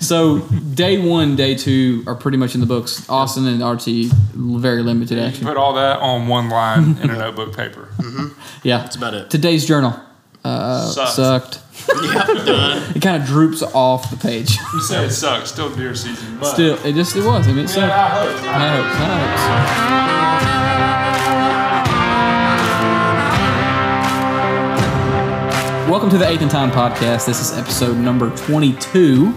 So day one, day two are pretty much in the books. Austin and RT very limited You action. put all that on one line in a notebook paper. Yeah, That's about it. Today's journal uh, Sucked. sucked. yeah, done. It kind of droops off the page. You say it sucks. Still deer season. But Still, it just it was. I mean, it sucked. Yeah, I hope. I hope. I hope. Welcome to the Eighth and Time podcast. This is episode number 22,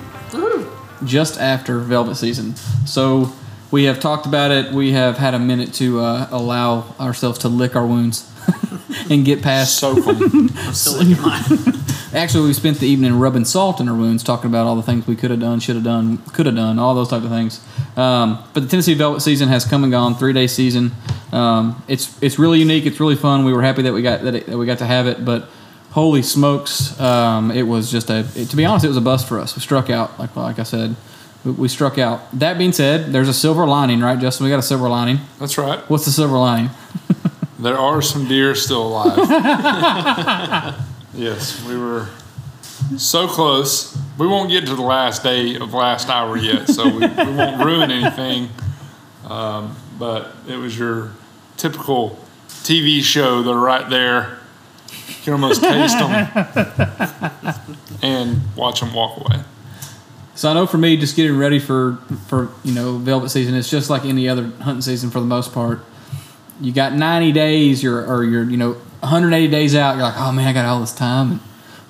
just after Velvet season. So we have talked about it. We have had a minute to uh, allow ourselves to lick our wounds and get past. Soak 'em. I'm still looking at mine. Actually, we spent the evening rubbing salt in our wounds, talking about all the things we could have done, should have done, could have done, all those type of things. Um, but the Tennessee Velvet season has come and gone, three day season. Um, it's it's really unique. It's really fun. We were happy that we got that, it, that we got to have it, but holy smokes, um, it was just a. It, to be honest, it was a bust for us. We struck out, like like I said, we, we struck out. That being said, there's a silver lining, right, Justin? We got a silver lining. That's right. What's the silver lining? There are some deer still alive. yes, we were so close. We won't get to the last day of last hour yet, so we, we won't ruin anything. Um, but it was your typical TV show. They're right there. You can almost taste them and watch them walk away. So I know for me, just getting ready for for you know velvet season, it's just like any other hunting season for the most part. You got 90 days, you're or you're you know 180 days out. You're like, oh man, I got all this time. And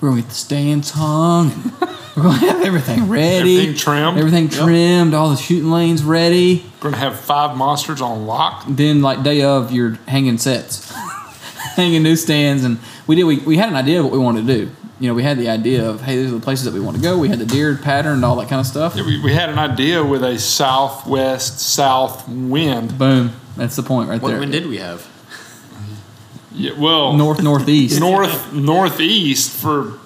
we're gonna get the stands hung. And we're gonna have everything ready, Everything trimmed. everything Yep. trimmed, all the shooting lanes ready. We're gonna have five monsters on lock. Then like day of, you're hanging sets, hanging new stands, and we did. We, we had an idea of what we wanted to do. You know, we had the idea of hey, these are the places that we want to go. We had the deer pattern and all that kind of stuff. Yeah, we, we had an idea with a southwest south wind. Boom. That's the point right What there. What wind did we have? Yeah, well, North northeast north northeast for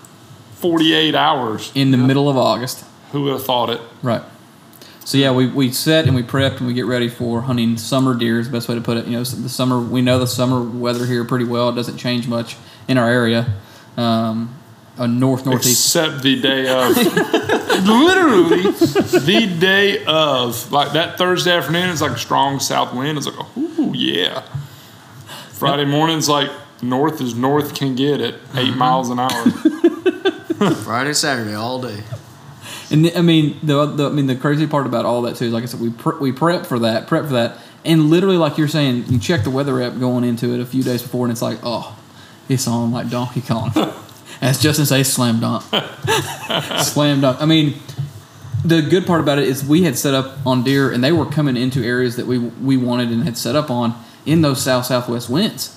48 hours. in the middle of August. Who would have thought it? Right. So yeah, we, we set and we prepped and we get ready for hunting summer deer is the best way to put it. You know, the summer we know the summer weather here pretty well. It doesn't change much in our area. Um, a north northeast. Except the day of. Literally, the day of. Like that Thursday afternoon, it's like a strong south wind. It's like, ooh, yeah. Friday morning's like north as north can get at 8 miles an hour. Friday, Saturday, all day. And the- I mean the, the I mean the crazy part about all that too is like I said we pre- we prep for that prep for that and literally like you're saying you check the weather app going into it a few days before and it's like oh it's on like Donkey Kong. As Justin says slam dunk. Slam dunk. I mean the good part about it is we had set up on deer and they were coming into areas that we we wanted and had set up on in those south southwest winds.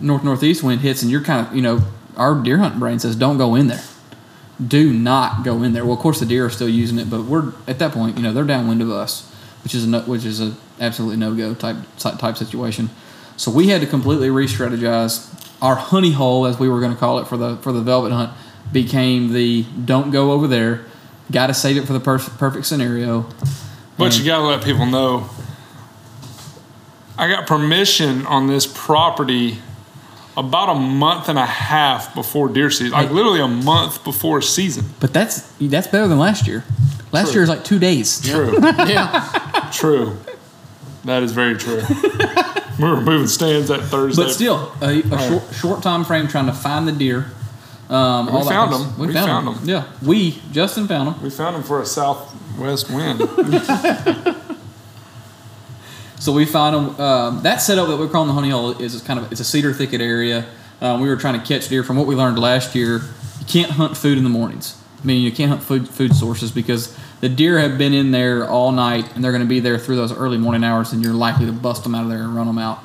North northeast wind hits and you're kind of you know our deer hunting brain says don't go in there. Do not go in there. Well, of course the deer are still using it, but we're at that point, you know, they're downwind of us, which is a which is a absolutely no go type type situation. So we had to completely re-strategize. Our honey hole, as we were going to call it for the for the velvet hunt, became the don't go over there. Got to save it for the per- perfect scenario. But you gotta let people know. I got permission on this property about a month and a half before deer season, like literally a month before season. But that's that's better than last year. Last True. year was like two days. True, Yeah. true. That is very true. we were moving stands that Thursday. But still, a, a short, short time frame trying to find the deer. Um, all that found them. We found them. Yeah, we Justin found them. we found them for a southwest wind. So we found them. Um, that setup that we're calling the honey hole is kind of it's a cedar thicket area. Um, we were trying to catch deer. From what we learned last year, you can't hunt food in the mornings. I mean, you can't hunt food food sources because the deer have been in there all night and they're going to be there through those early morning hours, and you're likely to bust them out of there and run them out.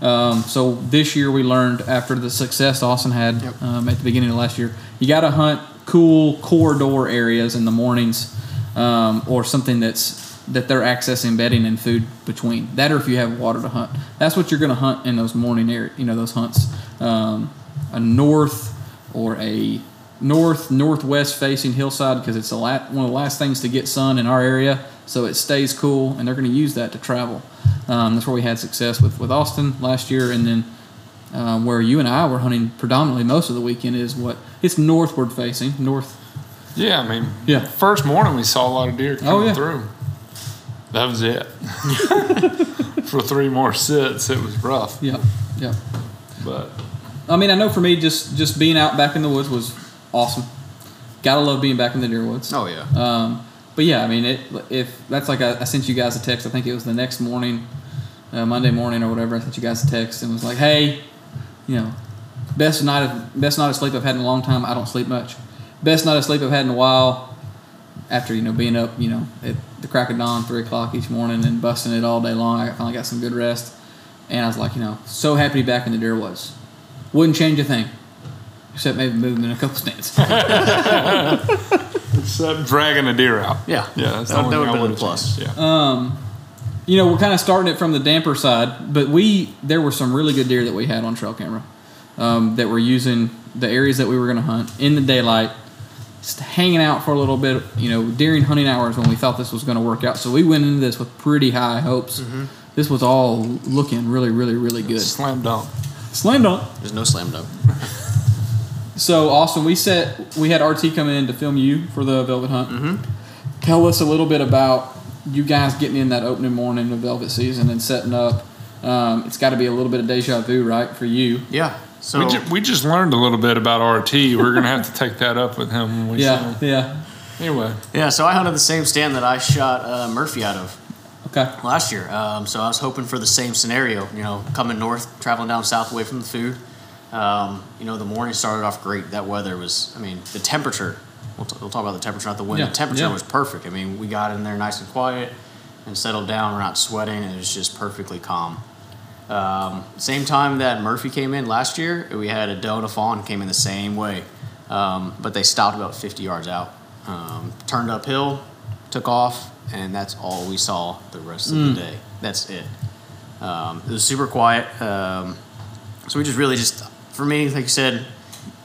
Um, so this year we learned after the success Austin had Yep. um, at the beginning of last year, you got to hunt cool corridor areas in the mornings um, or something that's that they're accessing bedding and food between that or if you have water to hunt that's what you're going to hunt in those morning area you know those hunts um, a north or a north northwest facing hillside because it's la- one of the last things to get sun in our area so it stays cool and they're going to use that to travel um, that's where we had success with with austin last year and then um, where you and i were hunting predominantly most of the weekend is what it's northward facing north Yeah, I mean, Yeah. First morning we saw a lot of deer coming Oh, yeah. through. That was it. For three more sits, it was rough. Yeah, yeah. But I mean, I know for me, just just being out back in the woods was awesome. Gotta love being back in the deer woods. Oh yeah. Um, but yeah, I mean, it, if that's like I, I sent you guys a text. I think it was the next morning, uh, Monday morning or whatever. I sent you guys a text and was like, "Hey, you know, best night of best night of sleep I've had in a long time. I don't sleep much. Best night of sleep I've had in a while. After you know being up, you know, at the crack of dawn, three o'clock each morning, and busting it all day long, I finally got some good rest. And I was like, you know, so happy to be back in the deer woods. Wouldn't change a thing, except maybe moving in a couple stands. except dragging a deer out. Yeah. Yeah, that's the That- that would've been a plus. Yeah. Um, you know, we're kind of starting it from the damper side, but we there were some really good deer that we had on trail camera um, that were using the areas that we were going to hunt in the daylight, just hanging out for a little bit. You know, during hunting hours when we thought this was going to work out. So we went into this with pretty high hopes. This was all looking really, really, really good. Slam dunk. Slam dunk. There's no slam dunk. So Austin, we set we had RT coming in to film you for the Velvet Hunt. Mm-hmm. Tell us a little bit about you guys getting in that opening morning of Velvet season and setting up. Um, it's got to be a little bit of deja vu, right, for you? Yeah. So we, ju- we just learned a little bit about RT. We're going to have to take that up with him when we see Yeah, him. yeah. Anyway, yeah, so I hunted the same stand that I shot uh, Murphy out of Okay. last year. Um, so I was hoping for the same scenario. You know, coming north, traveling down south away from the food. Um, you know, the morning started off great. That weather was, I mean, the temperature. We'll, t- we'll talk about the temperature, not the wind. Yeah, the temperature yeah. was perfect. I mean, we got in there nice and quiet and settled down. We're not sweating. It was just perfectly calm. Um, same time that Murphy came in last year, we had a doe and a fawn came in the same way, um, but they stopped about 50 yards out, um, turned uphill, took off, and that's all we saw the rest of the day. That's it. Um, it was super quiet, um, so we just really just, for me, like you said,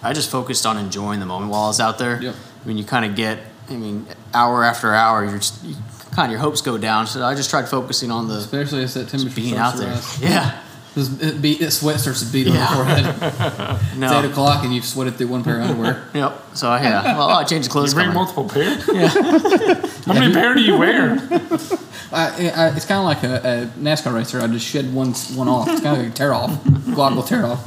I just focused on enjoying the moment while I was out there. Yep. I mean, you kind of get, I mean, hour after hour, you're just, you kind of your hopes go down. So I just tried focusing on the Especially as that temperature being out there. rise. Yeah. This, it beat, it sweat starts to beat on Yeah. your forehead. It's No. eight o'clock and you've sweated through one pair of underwear. Yep. So I yeah. Well, I changed the clothes. you bring coming. multiple pairs? Yeah. How many pair do you wear? I, I, it's kind of like a, a NASCAR racer. I just shed one one off. It's kind of like a tear off, glob will tear off.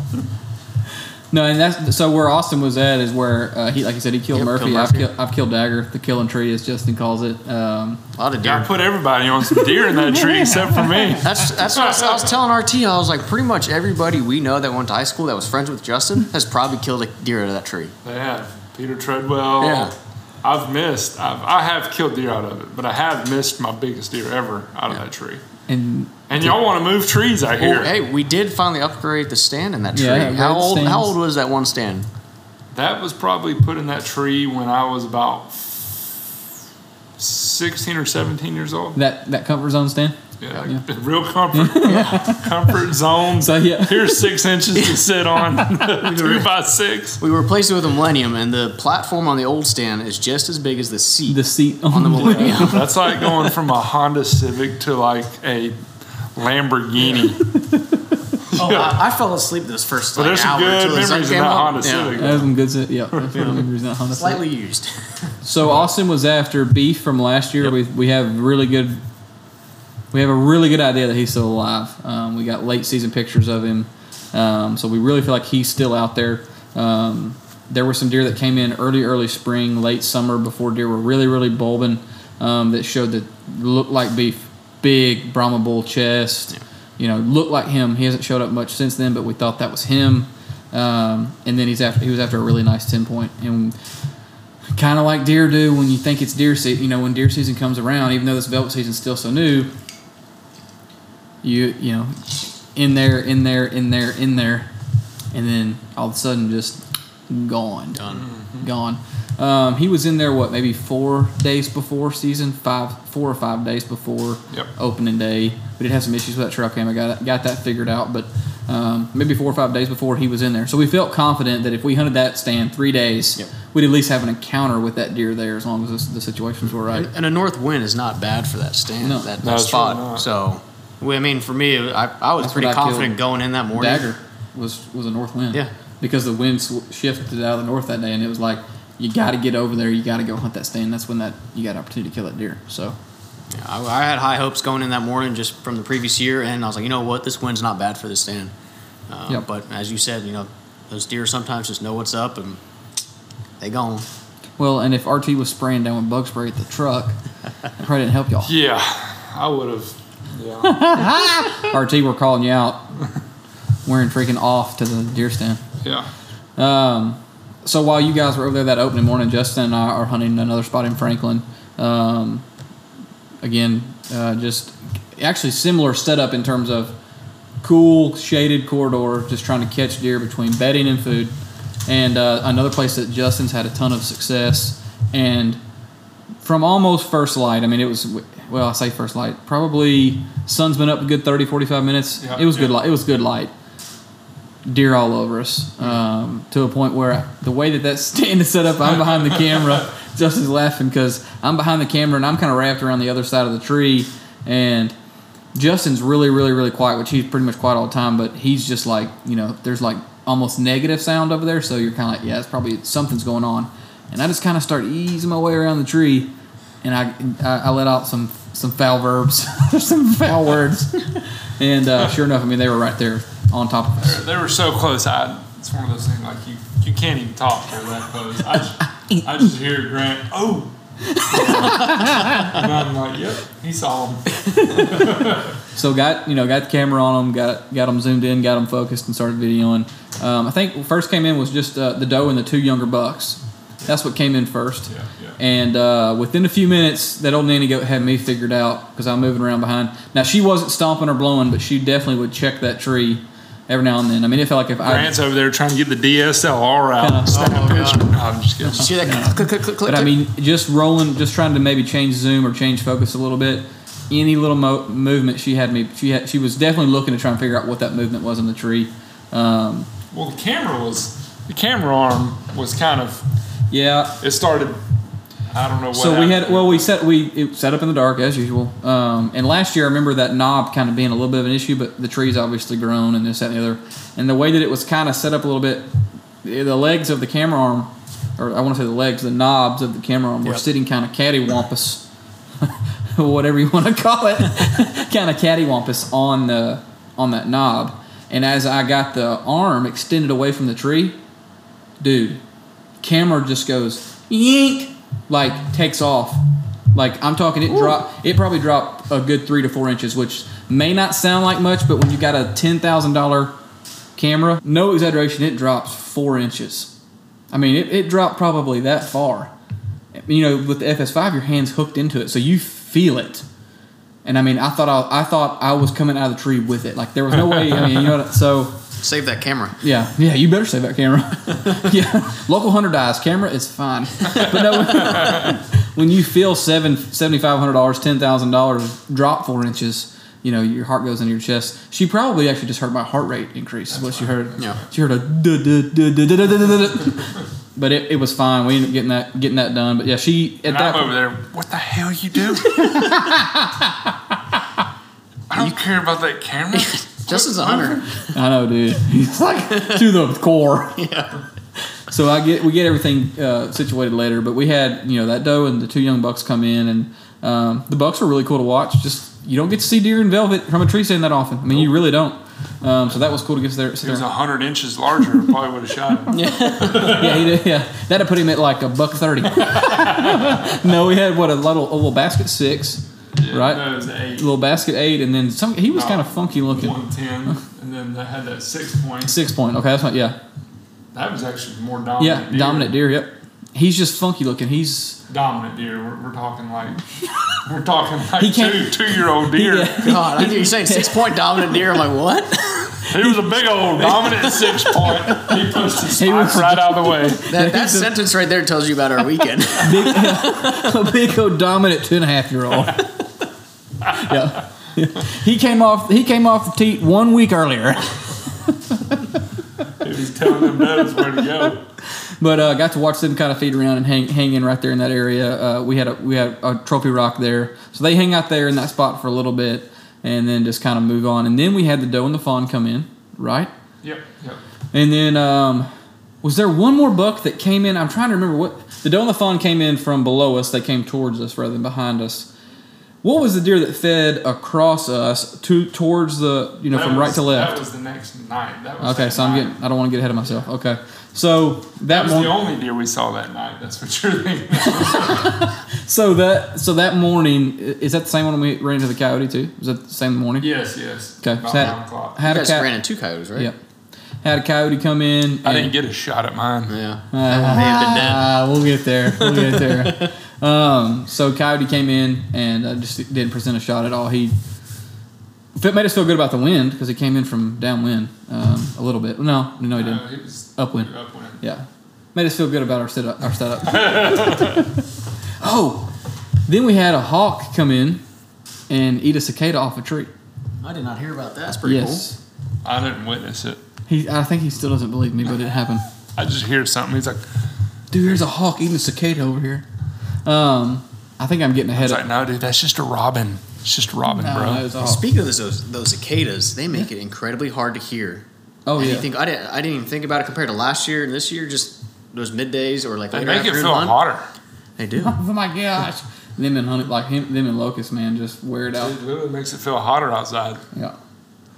No, and that's so where Austin was at is where uh, he, like I said, he killed Yep, Murphy. killed I've, killed, I've killed Dagger, the killing tree, as Justin calls it. Um, A lot of I put everybody on some deer in that tree except for me. That's that's what I was, I was telling RT. I was like, pretty much everybody we know that went to high school that was friends with Justin has probably killed a deer out of that tree. They have Peter Treadwell. Yeah. I've missed. I've, I have killed deer out of it, but I have missed my biggest deer ever out of that tree. And And y'all want to move trees I hear. Well, hey, we did finally upgrade the stand in that tree. Yeah, how red old? How old was that one stand? That was probably put in that tree when I was about sixteen or seventeen years old. that that comfort zone stand. Yeah, Yeah. real comfort, comfort zone. So yeah, Here's six inches to sit on, two by six. We replaced it with a Millennium, and the platform on the old stand is just as big as the seat the seat on the Millennium. That's like going from a Honda Civic to like a Lamborghini. Oh, I, I fell asleep this first But like, there's some hour good until the sun memories in came that up. Honda Yeah. Civic. That was some good. sit- Yeah, definitely memories in that Honda Civic. Slightly used. So Austin was after beef from last year. We we have really good. We have a really good idea that he's still alive. Um, we got late season pictures of him, um, so we really feel like he's still out there. Um, there were some deer that came in early, early spring, late summer before deer were really, really bulbing. Um, that showed that looked like beef, big Brahma bull chest. You know, looked like him. He hasn't showed up much since then, but we thought that was him. Um, and then he's after he was after a really nice ten point and kind of like deer do when you think it's deer season. You know, when deer season comes around, even though this velvet season's still so new, you you know, in there, in there, in there, in there, and then all of a sudden just gone, Done. gone. Um, he was in there what maybe four days before season five, four or five days before Yep. opening day. We did have some issues with that trail cam. I got got that figured out, but um, maybe four or five days before he was in there. So we felt confident that if we hunted that stand three days, Yep. we'd at least have an encounter with that deer there, as long as this, the situations were right. And, and a north wind is not bad for that stand, No. that, No, that it's spot. really. So, well, I mean, for me, I, I was That's pretty what I confident killed. going in that morning. Dagger was was a north wind. Yeah. Because the wind sw- shifted out of the north that day, and it was like you got to get over there. You got to go hunt that stand. That's when that you got opportunity to kill that deer. So Yeah, I, I had high hopes going in that morning just from the previous year, and I was like, you know what, this wind's not bad for this stand. Uh, Yep. But as you said, you know, those deer sometimes just know what's up and they gone. well, and if RT was spraying down with bug spray at the truck, that probably didn't help y'all. Yeah, I would have. Yeah, RT, we're calling you out. Wearing freaking off to the deer stand. yeah. Um, so while you guys were over there that opening morning, Justin and I are hunting another spot in Franklin. Um, again, uh, just actually similar setup in terms of cool shaded corridor, just trying to catch deer between bedding and food. And uh, another place that Justin's had a ton of success. And from almost first light, I mean, it was, well, I say first light, probably sun's been up a good 30, 45 minutes. Yeah, it was good light. It was good light deer all over us um, to a point where the way that that stand is set up, I'm behind the camera. Justin's laughing because I'm behind the camera and I'm kind of wrapped around the other side of the tree. And Justin's really, really, really quiet, which he's pretty much quiet all the time. But he's just like, you know, there's like almost negative sound over there. So you're kind of like, yeah, it's probably something's going on. And I just kind of start easing my way around the tree, and I I, I let out some some foul verbs, some foul words, and uh, sure enough, I mean they were right there on top of us. They were so close. I, it's one of those things like you, you can't even talk. They're that close. I just, I just hear Grant. Oh. and I'm like, yep, he saw him. So got you know got the camera on them, got got them zoomed in, got them focused, and started videoing. Um, I think first came in was just uh, the doe and the two younger bucks. That's what came in first. Yeah, yeah. And uh, within a few minutes, that old nanny goat had me figured out because I'm moving around behind. Now she wasn't stomping or blowing, but she definitely would check that tree every now and then. I mean, it felt like if I Grant's over there trying to get the DSLR out. Kinda. Snap Oh, picture. No, I'm just kidding. Did you hear that? Click, click, click, click, But I mean, just rolling, just trying to maybe change zoom or change focus a little bit. Any little mo- movement, she had me. She had. She was definitely looking to try and figure out what that movement was in the tree. Um, Well, the camera was the camera arm was kind of yeah. it started. I don't know what. So we had. Well, we set we it set up in the dark as usual. Um, and last year, I remember that knob kind of being a little bit of an issue, but the tree's obviously grown and this that and the other. And the way that it was kind of set up a little bit, the legs of the camera arm, or I want to say the legs, the knobs of the camera arm were sitting kind of cattywampus, whatever you want to call it, kind of cattywampus on the on that knob. And as I got the arm extended away from the tree, dude, camera just goes yank, like takes off. Like I'm talking, it drop. It probably dropped a good three to four inches, which may not sound like much, but when you got a ten thousand dollar camera, no exaggeration, it drops four inches. I mean, it, it dropped probably that far. You know, with the FS5, your hands hooked into it, so you feel it. And I mean, I thought I, I thought I was coming out of the tree with it. Like there was no way. I mean, you know, what, so Save that camera. Yeah, yeah, you better save that camera. yeah, local hunter dies. Camera, is fine. But no, when you feel seven seventy five hundred dollars, ten thousand dollars drop four inches, you know your heart goes into your chest. She probably actually just heard my heart rate increase. That's what she heard. Yeah, she heard a. But it, it was fine. We ended up getting that getting that done. But yeah, she at that over there. What the hell you do? I don't care about that camera. Justin's a hunter. I know, dude. He's like to the core. yeah. So I get we get everything uh, situated later, but we had you know that doe and the two young bucks come in, and um, the bucks were really cool to watch. Just you don't get to see deer in velvet from a tree stand that often. I mean, you really don't. Um, so that was cool to get there. Sit He was there. hundred inches larger. Probably would have shot him. yeah, he did, yeah, that'd put him at like a buck thirty. no, we had what a little a little basket six, right? No, it was eight. little basket eight, and then some. He was No. kind of funky looking. One ten, and then they had that six point. Six point. Okay, that's not. Yeah, That was actually more dominant. yeah, deer. dominant deer. Yep. He's just funky looking. He's Dominant deer. We're, we're talking like we're talking like He can't- two two year old deer. Yeah. God, I hear you saying six point dominant deer. I'm like, what? He was a big old dominant six point. He pushed his He was- right out of the way. That, that sentence right there tells you about our weekend. big, a big old dominant two and a half year old. Yeah. He came off. He came off the teat one week earlier, He was telling them does where to go. but uh, got to watch them kind of feed around and hang, hang in right there in that area. Uh, we had a we had a trophy rock there, so they hang out there in that spot for a little bit, and then just kind of move on. And then we had the doe and the fawn come in, right? Yep, yep. And then um, Was there one more buck that came in? I'm trying to remember what the doe and the fawn came in from below us. They came towards us rather than behind us. What was the deer that fed across us to towards the you know That from right to left? That was the next night. That was Okay, that so I'm night. getting. I don't want to get ahead of myself. Okay, so that, That was mor- the only deer we saw that night. That's what you're thinking. so that so that morning is that the same one we ran into the coyote too? Was that the same morning? yes, yes. Okay, About so had, nine had You a guys cat. ran into two coyotes, right? Yep, had a coyote come in. I didn't get a shot at mine. Yeah. Ah, May have been dead. we'll get there. We'll get there. um, so Coyote came in and uh, just didn't present a shot at all. He it made us feel good about the wind because he came in from downwind um, a little bit. No, no, he No, didn't. he was Upwind. Upwind. Yeah, made us feel good about our setup. Our setup. oh, then we had a hawk come in and eat a cicada off a tree. I did not hear about that. That's pretty yes, I didn't witness it. he. I think he still doesn't believe me, but it happened. I just hear something. He's like, Dude, there's a hawk eating a cicada over here. Um, I think I'm getting ahead He's of. like, no, dude, that's just a robin. It's just a robin, No, bro. no, it was a cool. hawk. Speaking of those, those those cicadas, they make it incredibly hard to hear. Oh And yeah. You think I didn't I didn't even think about it compared to last year and this year. Just those middays or like they make it feel hunt. hotter. They do. Oh my gosh. Them and honey, like him, them and locust, man, just wear it out. It literally makes it feel hotter outside. Yeah.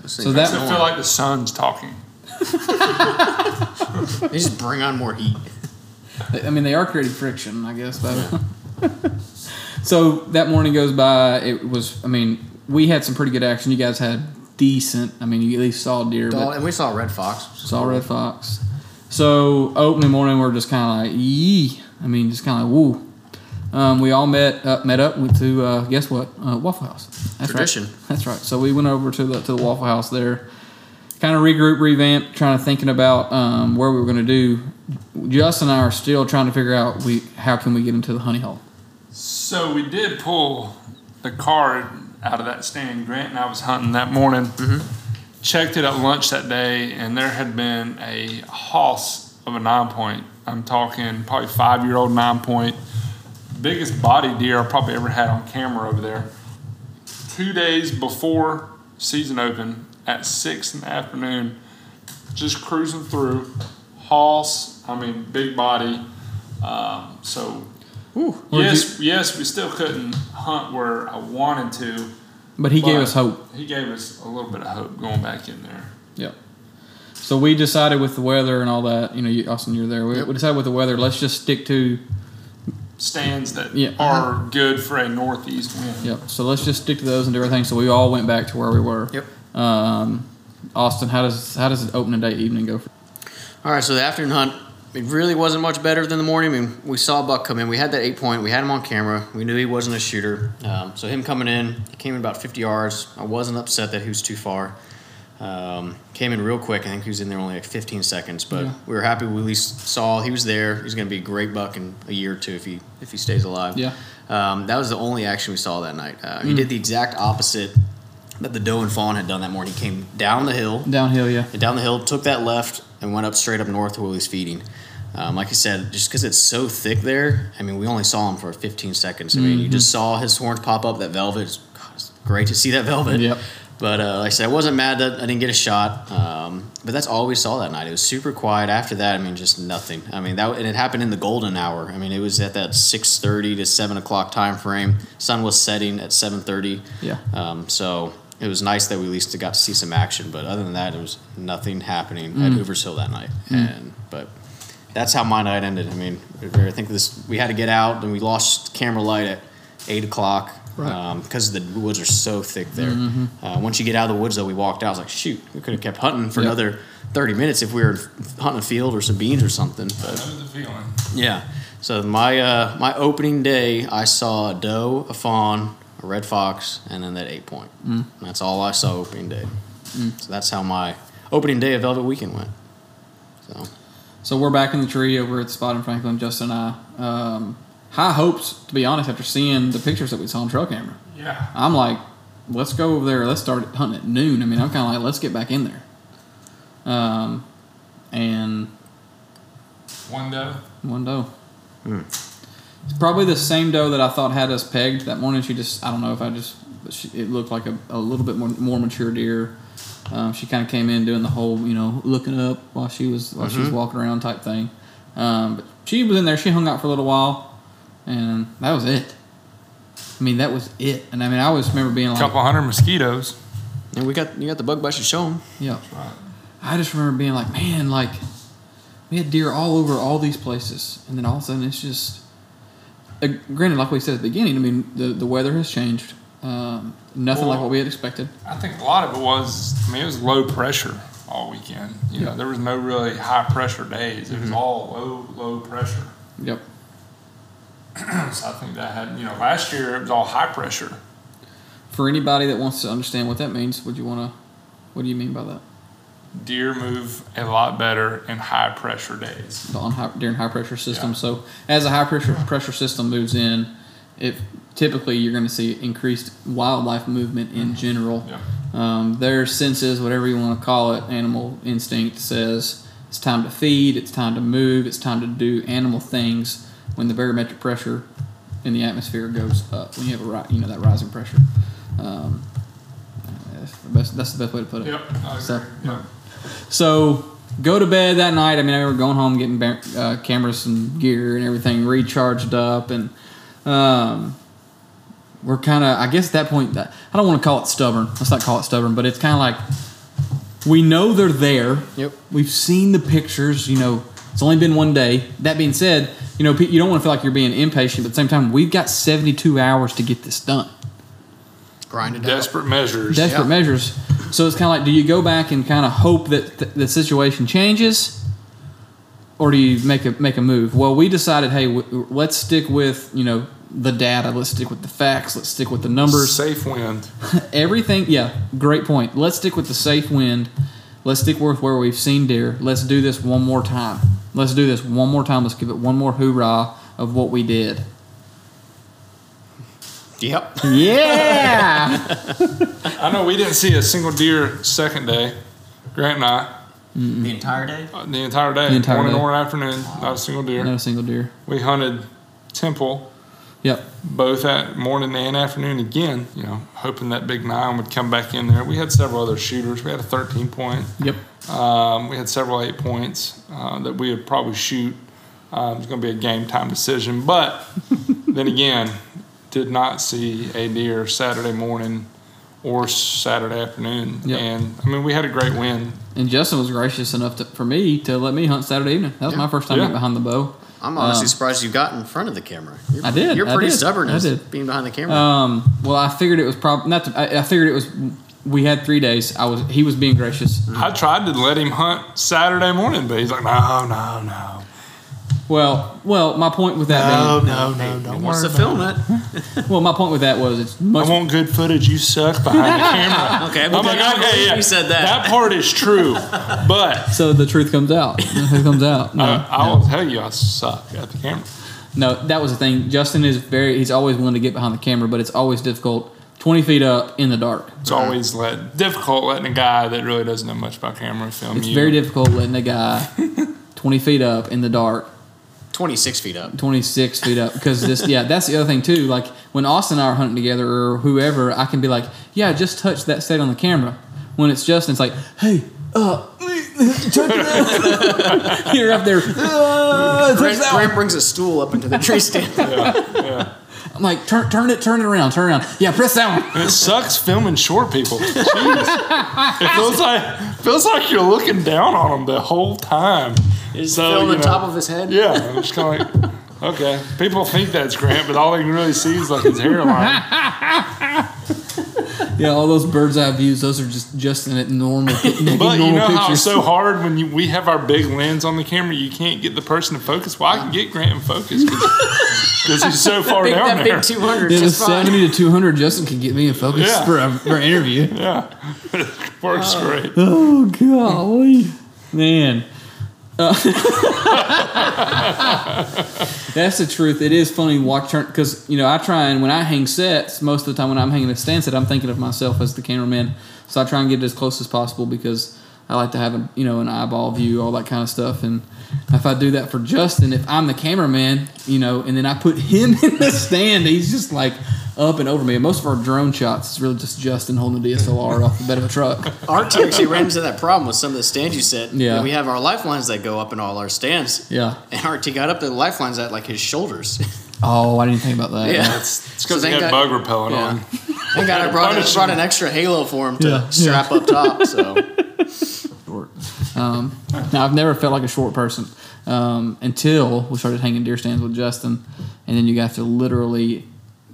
So things that- Makes it feel like the sun's talking. they just bring on more heat. I mean, they are creating friction, I guess. But so that morning goes by. It was. I mean, we had some pretty good action. You guys had decent. I mean, you at least saw deer, Dog- and we saw red fox. saw red fox. So opening morning, we're just kind of like, yee. I mean, just kind of woo. Um, we all met up, met up, went to uh, guess what? Uh, Waffle House. That's Tradition. Right. That's right. So we went over to the to the Waffle House there, kind of regroup, revamp, trying to thinking about um, where we were going to do. Justin and I are still trying to figure out we how can we get into the honey hole. So we did pull the card out of that stand. Grant and I was hunting that morning. Mm-hmm. Checked it at lunch that day, and there had been a hoss of a nine point. I'm talking probably five year old nine point, biggest body deer I probably ever had on camera over there. Two days before season open, at six in the afternoon, just cruising through. Hoss, I mean, big body. Um, so Where'd yes, yes, we still couldn't hunt where I wanted to. But he gave us hope. He gave us a little bit of hope going back in there. Yep. So we decided with the weather and all that. You know, you, Austin, you're there. We, Yep. we decided with the weather. Let's just stick to Stands that Yeah. are good for a northeast wind. Yep. So let's just stick to those and do everything. So we all went back to where we were. Yep. Um, Austin, how does how does the opening day evening go? For, All right, so the afternoon hunt, it really wasn't much better than the morning. I mean, we saw a buck come in. We had that eight point. We had him on camera. We knew he wasn't a shooter. Um, so him coming in, he came in about 50 yards. I wasn't upset that he was too far. Um, came in real quick. I think he was in there only like 15 seconds, but Yeah. we were happy. We at least saw he was there. He's going to be a great buck in a year or two if he if he stays alive. Yeah. Um, that was the only action we saw that night. Uh, He did the exact opposite that the doe and fawn had done that morning. He came down the hill, downhill, yeah. down the hill, took that left, and went up straight up north to where he's feeding. Um, like I said, just because it's so thick there, I mean, we only saw him for 15 seconds. I mean, you just saw his horns pop up, that velvet. It's, God, it's great to see that velvet. Yep. But uh, like I said, I wasn't mad that I didn't get a shot. Um, but that's all we saw that night. It was super quiet. After that, I mean, just nothing. I mean, that and it happened in the golden hour. I mean, it was at that 6:30 to 7 o'clock time frame. Sun was setting at 7:30. Yeah. Um, so it was nice that we at least got to see some action. But other than that, there was nothing happening at Hoover's Hill that night. And but that's how my night ended. I mean, I think this we had to get out and we lost camera light at eight o'clock Right. because the woods are so thick there. Uh, once you get out of the woods, though, we walked out. I was like, shoot, we could have kept hunting for Yep. another thirty minutes if we were hunting a field or some beans or something. I But know the feeling. yeah. So my uh, my opening day, I saw a doe, a fawn, a red fox, and then that eight point. Mm. That's all I saw opening day. So that's how my opening day of Velvet Weekend went. So So we're back in the tree over at the spot in Franklin, Justin and I. Um, high hopes, to be honest, after seeing the pictures that we saw on trail camera. Yeah. I'm like, let's go over there. Let's start hunting at noon. I mean, I'm kind of like, let's get back in there. Um, and One doe. one doe. It's probably the same doe that I thought had us pegged that morning. She just, I don't know if I just, she, it looked like a, a little bit more, more mature deer. Um, she kind of came in doing the whole, you know, looking up while she was while she was walking around type thing. Um, but she was in there. She hung out for a little while, and that was it. I mean, that was it. And I mean, I always remember being A like, couple hundred mosquitoes. And we got you got the bug bites to show them. yeah. I just remember being like, man, like we had deer all over all these places, and then all of a sudden it's just. Uh, granted, like we said at the beginning, I mean the the weather has changed. Um, nothing like what we had expected. I think a lot of it was, I mean, it was low pressure all weekend. You know, there was no really high pressure days. It was Mm-hmm. all low, low pressure. Yep. So I think that had, you know, last year it was all high pressure. For anybody that wants to understand what that means, would you want to? What do you mean by that? Deer move a lot better in high pressure days. on high, during high pressure system. Yeah. So as a high pressure pressure system moves in, if typically you're going to see increased wildlife movement in general. Yeah. Um, their senses, whatever you want to call it, animal instinct says it's time to feed, it's time to move, it's time to do animal things when the barometric pressure in the atmosphere goes up. When you have a ri- you know that rising pressure. Um, that's, the best, that's the best way to put it. Yep. So- Yep. So go to bed that night. I mean, I remember going home, getting uh, cameras and gear and everything recharged up, and um, we're kind of. I guess at that point, that I don't want to call it stubborn. Let's not call it stubborn, but it's kind of like we know they're there. Yep. We've seen the pictures. You know, it's only been one day. That being said, you know, you don't want to feel like you're being impatient, but at the same time, we've got 72 hours to get this done Grind it out. Desperate measures. desperate Yeah. measures. So it's kind of like, do you go back and kind of hope that th- the situation changes, or do you make a make a move? Well, we decided, hey, w- let's stick with you know the data. Let's stick with the facts. Let's stick with the numbers. Safe wind. Everything. Yeah, great point. Let's stick with the safe wind. Let's stick with where we've seen deer. Let's do this one more time. Let's do this one more time. Let's give it one more hoorah of what we did. Yep. Yeah. I know we didn't see a single deer second day. Grant and I, The entire day. uh, the entire day, The entire morning day. or afternoon, not a single deer. Not a single deer. We hunted Temple Yep. both at morning and afternoon again, you know, hoping that big nine would come back in there. We had several other shooters. We had a 13 point. Yep. Um, we had several eight points uh, that we would probably shoot. Um, it's going to be a game time decision. But then again, did not see a deer Saturday morning or Saturday afternoon. Yep. And I mean, we had a great win. And Justin was gracious enough to, for me to let me hunt Saturday evening. That was my first time Yeah. behind the bow. I'm honestly Um, surprised you got in front of the camera. You're, I did, You're pretty did, stubborn I as did. being behind the camera. Um, well, I figured it was probably not. To, I, I figured it was. We had three days. I was. He was being gracious. I tried to let him hunt Saturday morning, but he's like, no, no, no. Well, well, my point with that being, no, Hey, no, don't wants worry to about film it. it. well, my point with that was it's much I want good footage. You suck behind the camera. Okay, oh I'm well, like, then okay, yeah, you said that. That part is true, but So the truth comes out. The truth comes out. No, I, I no. will tell you, I suck at the camera. no, that was the thing. Justin is very. He's always willing to get behind the camera, but it's always difficult. Twenty feet up in the dark. It's always let difficult letting a guy that really doesn't know much about camera film you. It's you. very difficult letting a guy twenty feet up in the dark 26 feet up. 26 feet up because this yeah that's the other thing too like when austin and i are hunting together or whoever i can be like yeah just touch that state on the camera when it's justin it's like hey uh check it you're up there uh, touch Grant, Grant brings a stool up into the tree stand. I'm like turn, turn it turn it around turn it around yeah press that one And it sucks filming short people. Jeez. it feels like feels like you're looking down on them the whole time. Is So, film you the know, top of his head? Yeah, I'm just kind of like, okay. People think that's Grant, but all they can really see is like his hairline. yeah all those bird's eye views those are just justin at normal making But normal you know how it's so hard when you, we have our big lens on the camera, you can't get the person to focus. Well, I can get Grant in focus because he's so far Big, down that there. big 200 yeah, the just fine. 70 to 200 justin can get me in focus Yeah. for, a, for an interview Yeah, works great. Oh golly, man. Uh, that's the truth. It is funny to watch turn because you know I try and when I hang sets, most of the time when I'm hanging a stand set, I'm thinking of myself as the cameraman. So I try and get it as close as possible because I like to have a you know an eyeball view, all that kind of stuff. And if I do that for Justin, if I'm the cameraman, you know, and then I put him in the stand, he's just like, up and over me. And most of our drone shots is really just Justin holding the DSLR off the bed of a truck. Art actually ran into that problem with some of the stands you set. Yeah. We have our lifelines that go up in all our stands. Yeah. And RT got up the lifelines at like his shoulders. Oh, I didn't think about that. Yeah. It's because So he thank had God- bug repellent Yeah. on. And got brought, Punish brought an extra halo for him to Yeah. strap up top. So short. Um, now I've never felt like a short person um, until we started hanging deer stands with Justin, and then you have to literally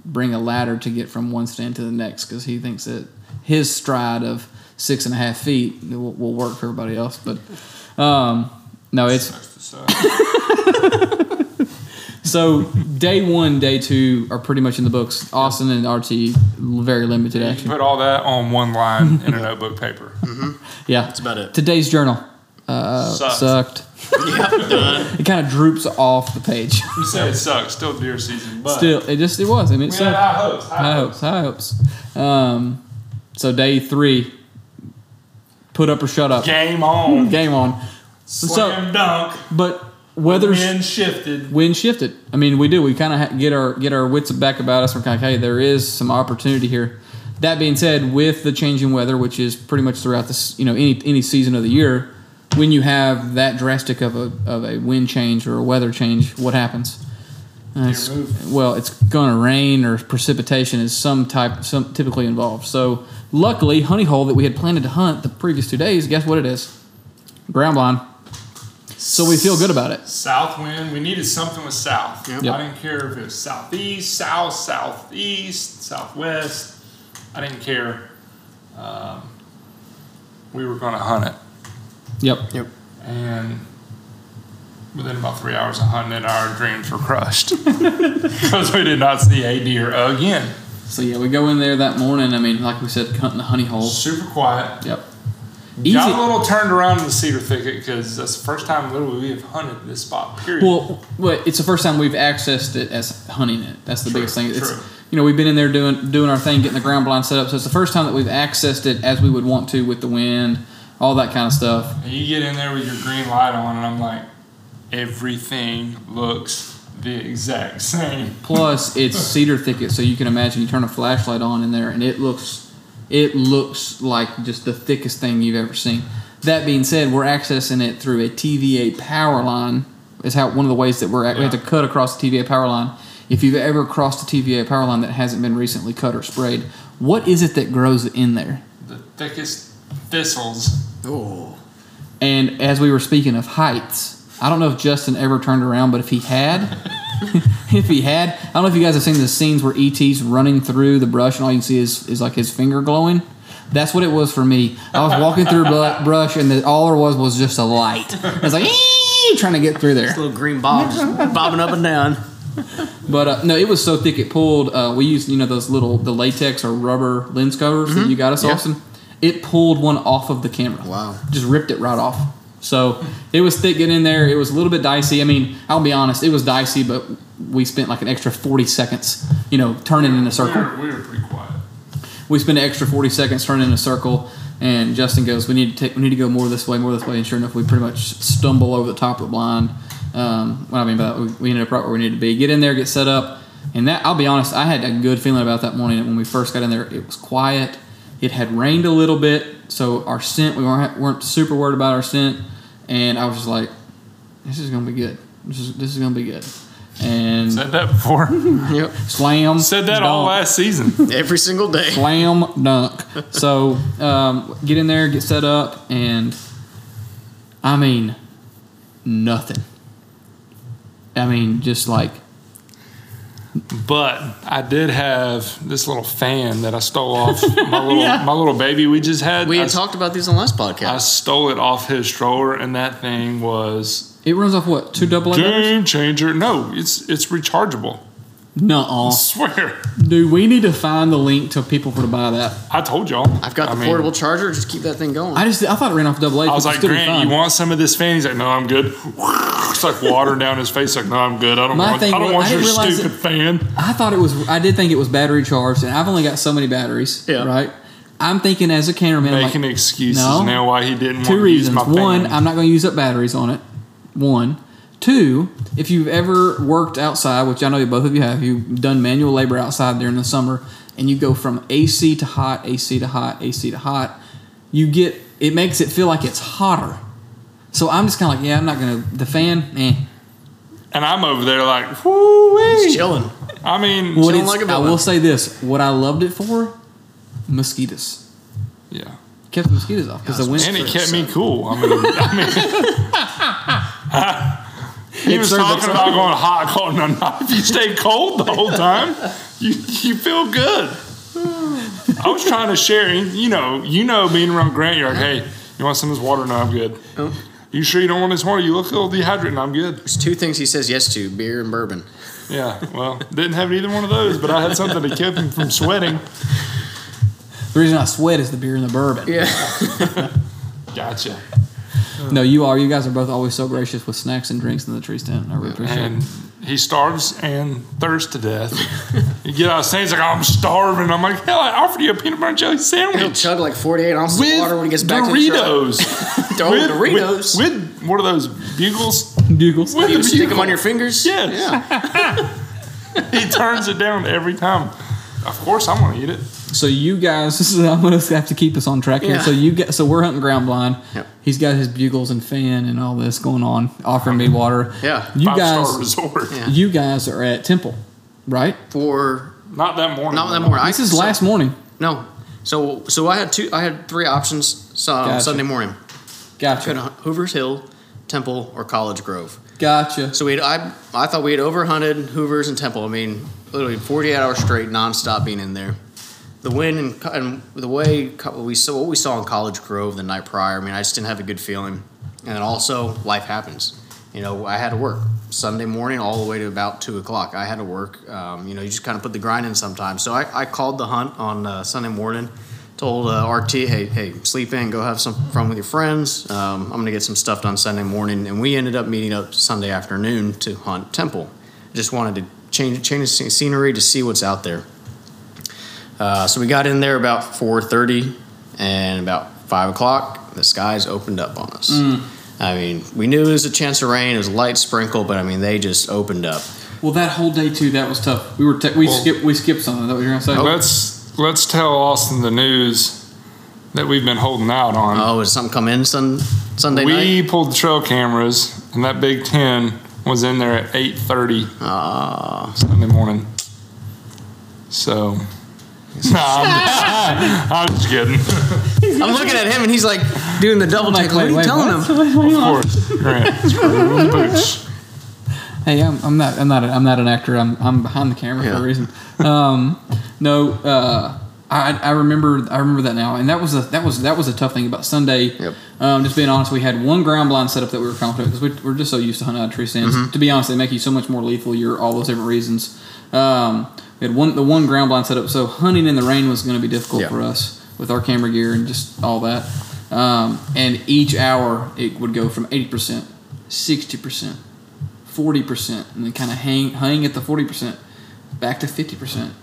bring a ladder to get from one stand to the next because he thinks that his stride of six and a half feet will, will work for everybody else. But um, no, it's Sucks to suck. so day one, day two are pretty much in the books. Austin and RT very limited You action. put all that on one line in a notebook paper. Yeah, that's about it. today's journal uh, Sucks. sucked. yep, done. It kind of droops off the page. You say it sucks, still deer season, but Still, it just it was. I mean, we it had sucked. high hopes. High, High hopes. hopes, high hopes. Um, so day three, put up or shut up. Game on. Game on. Slam dunk. But weather's Wind shifted. wind shifted. I mean, we do. We kind of ha- get our get our wits back about us. We're kind of hey, there is some opportunity here. That being said, with the changing weather, which is pretty much throughout this, you know, any any season of the year, when you have that drastic of a of a wind change or a weather change, what happens? Uh, it's- well, it's going to rain or precipitation is some type, some typically involved. So, luckily, honey hole that we had planned to hunt the previous two days, guess what it is? Ground blind. So we feel good about it. South wind. We needed something with south. Yep. Yep. I didn't care if it was southeast, south, southeast, southwest. I didn't care. Um, we were going to hunt it, Yep. Yep. and within about three hours of hunting it, our dreams were crushed because we did not see a deer again. So yeah, we go in there that morning. I mean, like we said, hunting the honey hole. Super quiet. Yep. Got a little turned around in the cedar thicket because that's the first time literally we have hunted this spot. Period. Well, well, it's the first time we've accessed it as hunting it. That's the True, biggest thing. It's true. you know we've been in there doing doing our thing, getting the ground blind set up. So it's the first time that we've accessed it as we would want to with the wind, all that kind of stuff. And you get in there with your green light on, and I'm like, everything looks the exact same. Plus, it's cedar thicket, so you can imagine you turn a flashlight on in there, and it looks it looks like just the thickest thing you've ever seen. That being said, we're accessing it through a TVA power line. Is how one of the ways that we're at, we have to cut across the TVA power line. If you've ever crossed a TVA power line that hasn't been recently cut or sprayed, what is it that grows in there? The thickest thistles. Oh. And as we were speaking of heights, I don't know if Justin ever turned around, but if he had, if he had, I don't know if you guys have seen the scenes where ET's running through the brush and all you can see is, is like his finger glowing. That's what it was for me. I was walking through blu- brush and the, all there was was just a light. I was like, "Ee," trying to get through there. Little green bob just bobbing up and down. But uh, no, it was so thick it pulled. Uh, we used you know those little the latex or rubber lens covers that you got us, Yeah. Austin. It pulled one off of the camera. Wow. Just ripped it right off. So it was thick getting in there. It was a little bit dicey. I mean, I'll be honest, it was dicey, but we spent like an extra forty seconds, you know, turning in a We circle. were, we were pretty quiet. We spent an extra forty seconds turning in a circle, and Justin goes, "We need to take, we need to go more this way, more this way." And sure enough, we pretty much stumble over the top of the blind. Um, what I mean by that, we, we ended up right where we needed to be. Get in there, get set up, and that I'll be honest, I had a good feeling about that morning when we first got in there. It was quiet. It had rained a little bit, so our scent we weren't weren't super worried about our scent, and I was just like, "This is gonna be good. This is this is gonna be good." And Said that before. Yep. slam. Said that all last season. Every single day. Slam dunk. So um, get in there, get set up, and I mean, nothing. I mean, just like But I did have this little fan that I stole off my little my little baby we just had. We had s- talked about these on the last podcast. I stole it off his stroller, and that thing was it runs off what two double A game changer. No, it's it's rechargeable. No, I swear. dude. We need to find the link to people for to buy that. I told y'all. I've got I the mean, portable charger. Just keep that thing going. I just I thought it ran off double A. I was like, Grant, you want some of this fan? He's like, No, I'm good. It's like water down his face. Like, No, I'm good. I don't My want. thing I don't was- want I your didn't realize stupid fan. I thought it was. I did think it was battery charged, and I've only got so many batteries. Yeah. Right. I'm thinking as a cameraman, I'm like, Making excuses no. now why he didn't two want to use reasons. my fan. One, I'm not going to use up batteries on it. One, Two, if you've ever worked outside, which I know both of you have, you've done manual labor outside during the summer, and you go from AC to hot, AC to hot, AC to hot, you get it makes it feel like it's hotter. So I'm just kind of like, yeah, I'm not gonna the fan. Eh. And I'm over there like, whoo It's wee. chilling. I mean, What Chilling it's, like a I villain. will say this: what I loved it for, mosquitoes. yeah. Kept the mosquitoes off because the wind. And it kept me cool. I mean, I mean he was talking about purpose. going hot, cold, no, no. If you stay cold the whole time, you you feel good. I was trying to share, you know, you know, being around Grant, you're like, hey, you want some of this water? No, I'm good. Oh. You sure you don't want this water? You look a little dehydrated. No, I'm good. There's two things he says yes to: beer and bourbon. Yeah, well, didn't have either one of those, but I had something to keep him from sweating. The reason I sweat is the beer and the bourbon. Yeah. Gotcha. No, you are. You guys are both always so gracious with snacks and drinks in the tree stand. I really appreciate And it. he starves and thirsts to death. you get out of stand, he's like, I'm starving. I'm like, hell, I offered you a peanut butter and jelly sandwich. He'll sandwich. chug like 48 ounces with of water when he gets back to the truck. Doritos. With, Doritos. With, with what are those bugles? Bugles. With you the stick them bugle. on your fingers? Yes. Yeah. He turns it down every time. Of course, I'm gonna eat it. So you guys, this is, I'm gonna have to keep us on track here. Yeah. So you get, so we're hunting ground blind. Yep. He's got his bugles and fan and all this going on, offering me water. Yeah. You Five guys, star resort. Yeah. you guys are at Temple, right? For Not that morning. not that morning. I- This is so- last morning. No. So so I had two. I had three options. So, uh, Gotcha. Sunday morning. Gotcha. Could Hoover's Hill, Temple, or College Grove. Gotcha. So we had, I I thought we had overhunted Hoover's and Temple. I mean, literally 48 hours straight, nonstop being in there. The wind and, and the way we saw what we saw in College Grove the night prior. I mean, I just didn't have a good feeling. And also, life happens. You know, I had to work Sunday morning all the way to about two o'clock. I had to work. Um, you know, you just kind of put the grind in sometimes. So I, I called the hunt on uh, Sunday morning. Told uh, RT, hey, hey, sleep in, go have some fun with your friends. Um, I'm gonna get some stuff done Sunday morning, and we ended up meeting up Sunday afternoon to hunt Temple. Just wanted to change change the scenery to see what's out there. Uh, so we got in there about 4:30, and about five o'clock, the skies opened up on us. I mean, we knew it was a chance of rain. It was a light sprinkle, but I mean, they just opened up. Well, that whole day too, that was tough. We were te- we Well- skipped we skipped something. That what you're gonna say? Let's let's tell Austin the news that we've been holding out on. Oh, did something come in sun, Sunday we night? pulled the trail cameras, and that Big Ten was in there at eight thirty Ah, Sunday morning. So, nah, I'm, I'm just kidding. I'm looking at him, and he's like doing the double Like, take. What are wait, you wait, telling what? him? Of course, Grant. Screw the boots. Hey, I'm, I'm not I'm not a, I'm not an actor. I'm I'm behind the camera for a reason. Um, no, uh, I I remember I remember that now, and that was a that was that was a tough thing about Sunday. Yep. Um, just being honest, we had one ground blind setup that we were confident because we, we're just so used to hunting out of tree stands. Mm-hmm. To be honest, they make you so much more lethal. You're all those different reasons. Um, we had one the one ground blind setup, so hunting in the rain was going to be difficult Yeah. for us with our camera gear and just all that. Um, and each hour it would go from eighty percent, sixty percent, forty percent, and then kind of hang hang at the forty percent, back to fifty percent,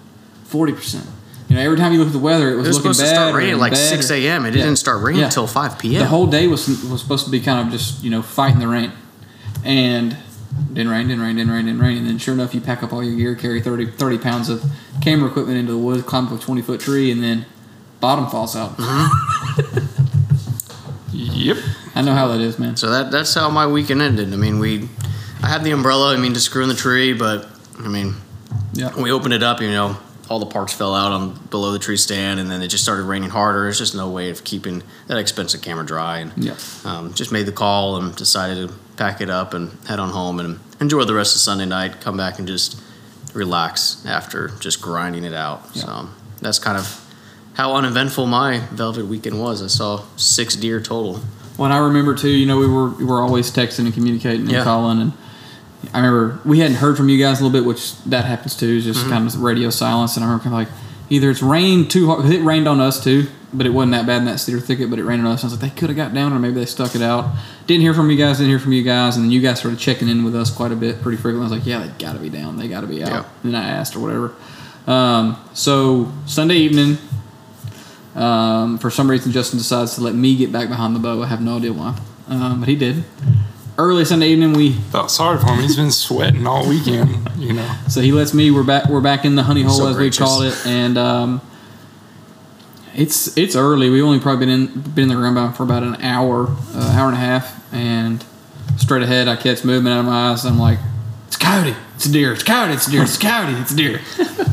forty percent. You know, every time you look at the weather, it was, It was looking supposed to start raining at like better. 6 a.m. It Yeah. didn't start raining Yeah. until 5 p.m. The whole day was was supposed to be kind of just you know fighting the rain, and didn't rain, didn't rain, didn't rain, didn't rain, and then sure enough, you pack up all your gear, carry 30, 30 pounds of camera equipment into the woods, climb up a twenty foot tree, and then bottom falls out. Yep. I know how that is, man. So that that's how my weekend ended. I mean, we, I had the umbrella. I mean, to screw in the tree, but I mean, Yeah. we opened it up. You know, all the parts fell out on below the tree stand, and then it just started raining harder. There's just no way of keeping that expensive camera dry, and Yeah. um, just made the call and decided to pack it up and head on home and enjoy the rest of Sunday night. Come back and just relax after just grinding it out. Yeah. So that's kind of how uneventful my velvet weekend was. I saw six deer total. Well, and I remember too. You know, we were we were always texting and communicating and Yeah. calling, and I remember we hadn't heard from you guys a little bit, which that happens too. Is just Mm-hmm. kind of radio silence, and I remember kind of like either it's rained too hard because it rained on us too, but it wasn't that bad in that cedar thicket, but it rained on us. I was like, they could have got down, or maybe they stuck it out. Didn't hear from you guys. Didn't hear from you guys, and then you guys started checking in with us quite a bit, pretty frequently. I was like, yeah, they got to be down. They got to be out. Yeah. And then I asked or whatever. Um, so Sunday evening, um, for some reason, Justin decides to let me get back behind the bow. I have no idea why, um, but he did. early Sunday evening, we Felt sorry for him. He's been sweating all weekend. You know. So he lets me. We're back. We're back in the honey hole So as gracious. we called it, and um, it's it's early. We've only probably been in been in the ground bound for about an hour, uh, hour and a half, and straight ahead I catch movement out of my eyes. I'm like, it's coyote, it's a deer, it's coyote, it's a deer, it's coyote, it's a deer.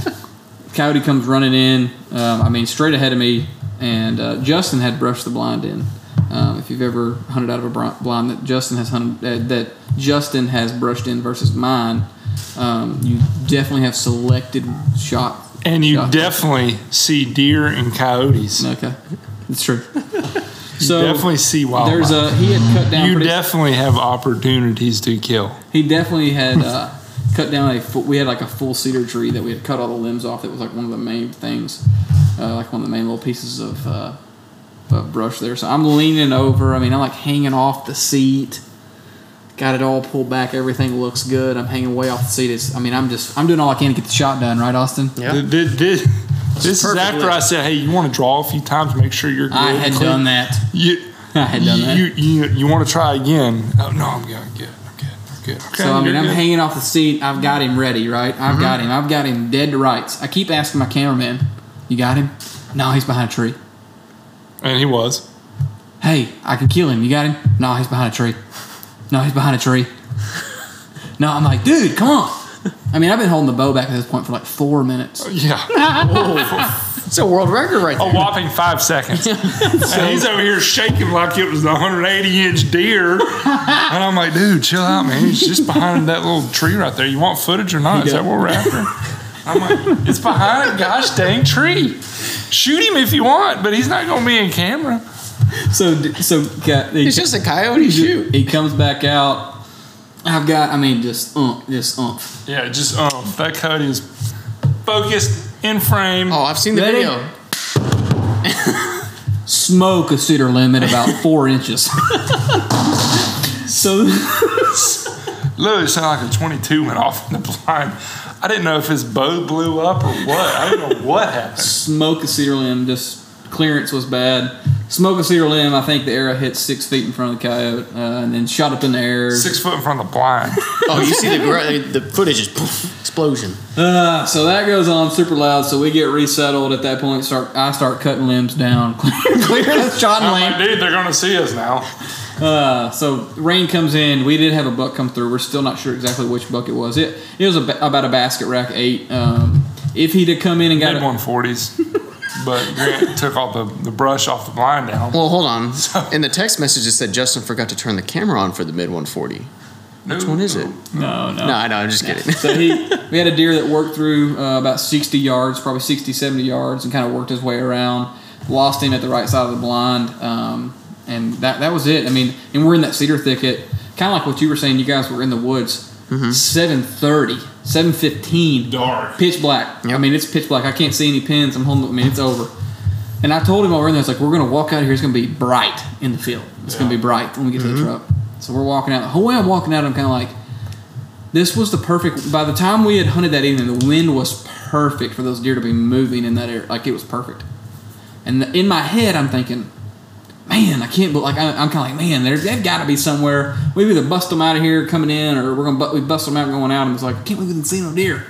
coyote comes running in. Um, I mean, straight ahead of me, and uh, Justin had brushed the blind in. Um, if you've ever hunted out of a blind that Justin has hunted, uh, that Justin has brushed in versus mine, um, you definitely have selected shot. And you definitely see deer and coyotes. okay, it's true. You so definitely see wildlife. there's a he had cut down. you pretty- definitely have opportunities to kill. He definitely had uh, cut down a. Full, we had like a full cedar tree that we had cut all the limbs off. That was like one of the main things, uh, like one of the main little pieces of, uh, of brush there. So I'm leaning over. I mean, I'm like hanging off the seat. Got it all pulled back. Everything looks good. I'm hanging way off the seat. It's, I mean, I'm just I'm doing all I can to get the shot done. Right, Austin? Yeah. Th- th- This, this is after lip. I said, "Hey, you want to draw a few times, make sure you're good." I had clean." done that. You, I had done that. You, you, you want to try again? Oh no, I'm good. I'm good. I'm good. I'm good. Okay, So I mean, you're I'm good. hanging off the seat. I've got him ready, right? I've mm-hmm. got him. I've got him dead to rights. I keep asking my cameraman, "You got him?" No, he's behind a tree. and he was. Hey, I can kill him. You got him? No, he's behind a tree. No, he's behind a tree. No, I'm like, dude, come on. I mean, I've been holding the bow back at this point for like four minutes. Oh, yeah, It's a world record right a there. whopping five seconds. and he's over here shaking like it was the 180 inch deer. And I'm like, dude, chill out, man. He's just behind that little tree right there. You want footage or not? Is that what we're after? I'm like, it's behind a gosh dang tree. Shoot him if you want, but he's not going to be in camera. So, so got, he, It's just a coyote shoot. he comes back out. I've got, I mean, just umph, just umph. Yeah, just um, that coyote is focused in frame. Oh, I've seen the Ready? video. Smoke a cedar limb at about four inches. so, Literally sounded like a 22 went off in the blind. I didn't know if his bow blew up or what. I didn't know what happened. smoke a cedar limb, just clearance was bad. Smoke a cedar limb, I think the arrow hit six feet in front of the coyote uh, and then shot up in the air. Six foot in front of the blind. Oh, you see the gra- the footage is poof, explosion. Uh, so that goes on super loud. So we get resettled at that point. Start I start cutting limbs down, clear, clear the shot I'm lane. like, dude, they're going to see us now. Uh, so rain comes in. We did have a buck come through. We're still not sure exactly which buck it was. It it was a, about a basket rack eight. Um, if he'd have come in and got Mid it, 140s. But Grant took all the, the brush off the blind down. Well, hold on. In the text message, it said Justin forgot to turn the camera on for the mid 140. Which one is it? no, no, No, I know. I'm just kidding. So he, we had a deer that worked through uh, about 60 yards, probably 60, 70 yards, and kind of worked his way around. Lost him at the right side of the blind, um, and that that was it. I mean, and we're in that cedar thicket, kind of like what you were saying. You guys were in the woods. Mm-hmm. 7:30, 7:15, Dark. pitch black. I mean, it's pitch black. I can't see any pins. I'm holding. I mean, it's over. And I told him while we're in there, it's like we're gonna walk out of here. It's gonna be bright in the field. It's gonna be bright when we get to the mm-hmm. truck. So we're walking out. The whole way I'm walking out, I'm kind of like, this was the perfect. By the time we had hunted that evening, the wind was perfect for those deer to be moving in that area. Like it was perfect. And in my head, I'm thinking, man, I can't. But like I, I'm kind of like, man, there, they've got to be somewhere. We either bust them out of here coming in, or we're gonna bu- we bust them out going out. And it's like, I can't believe we didn't see no deer.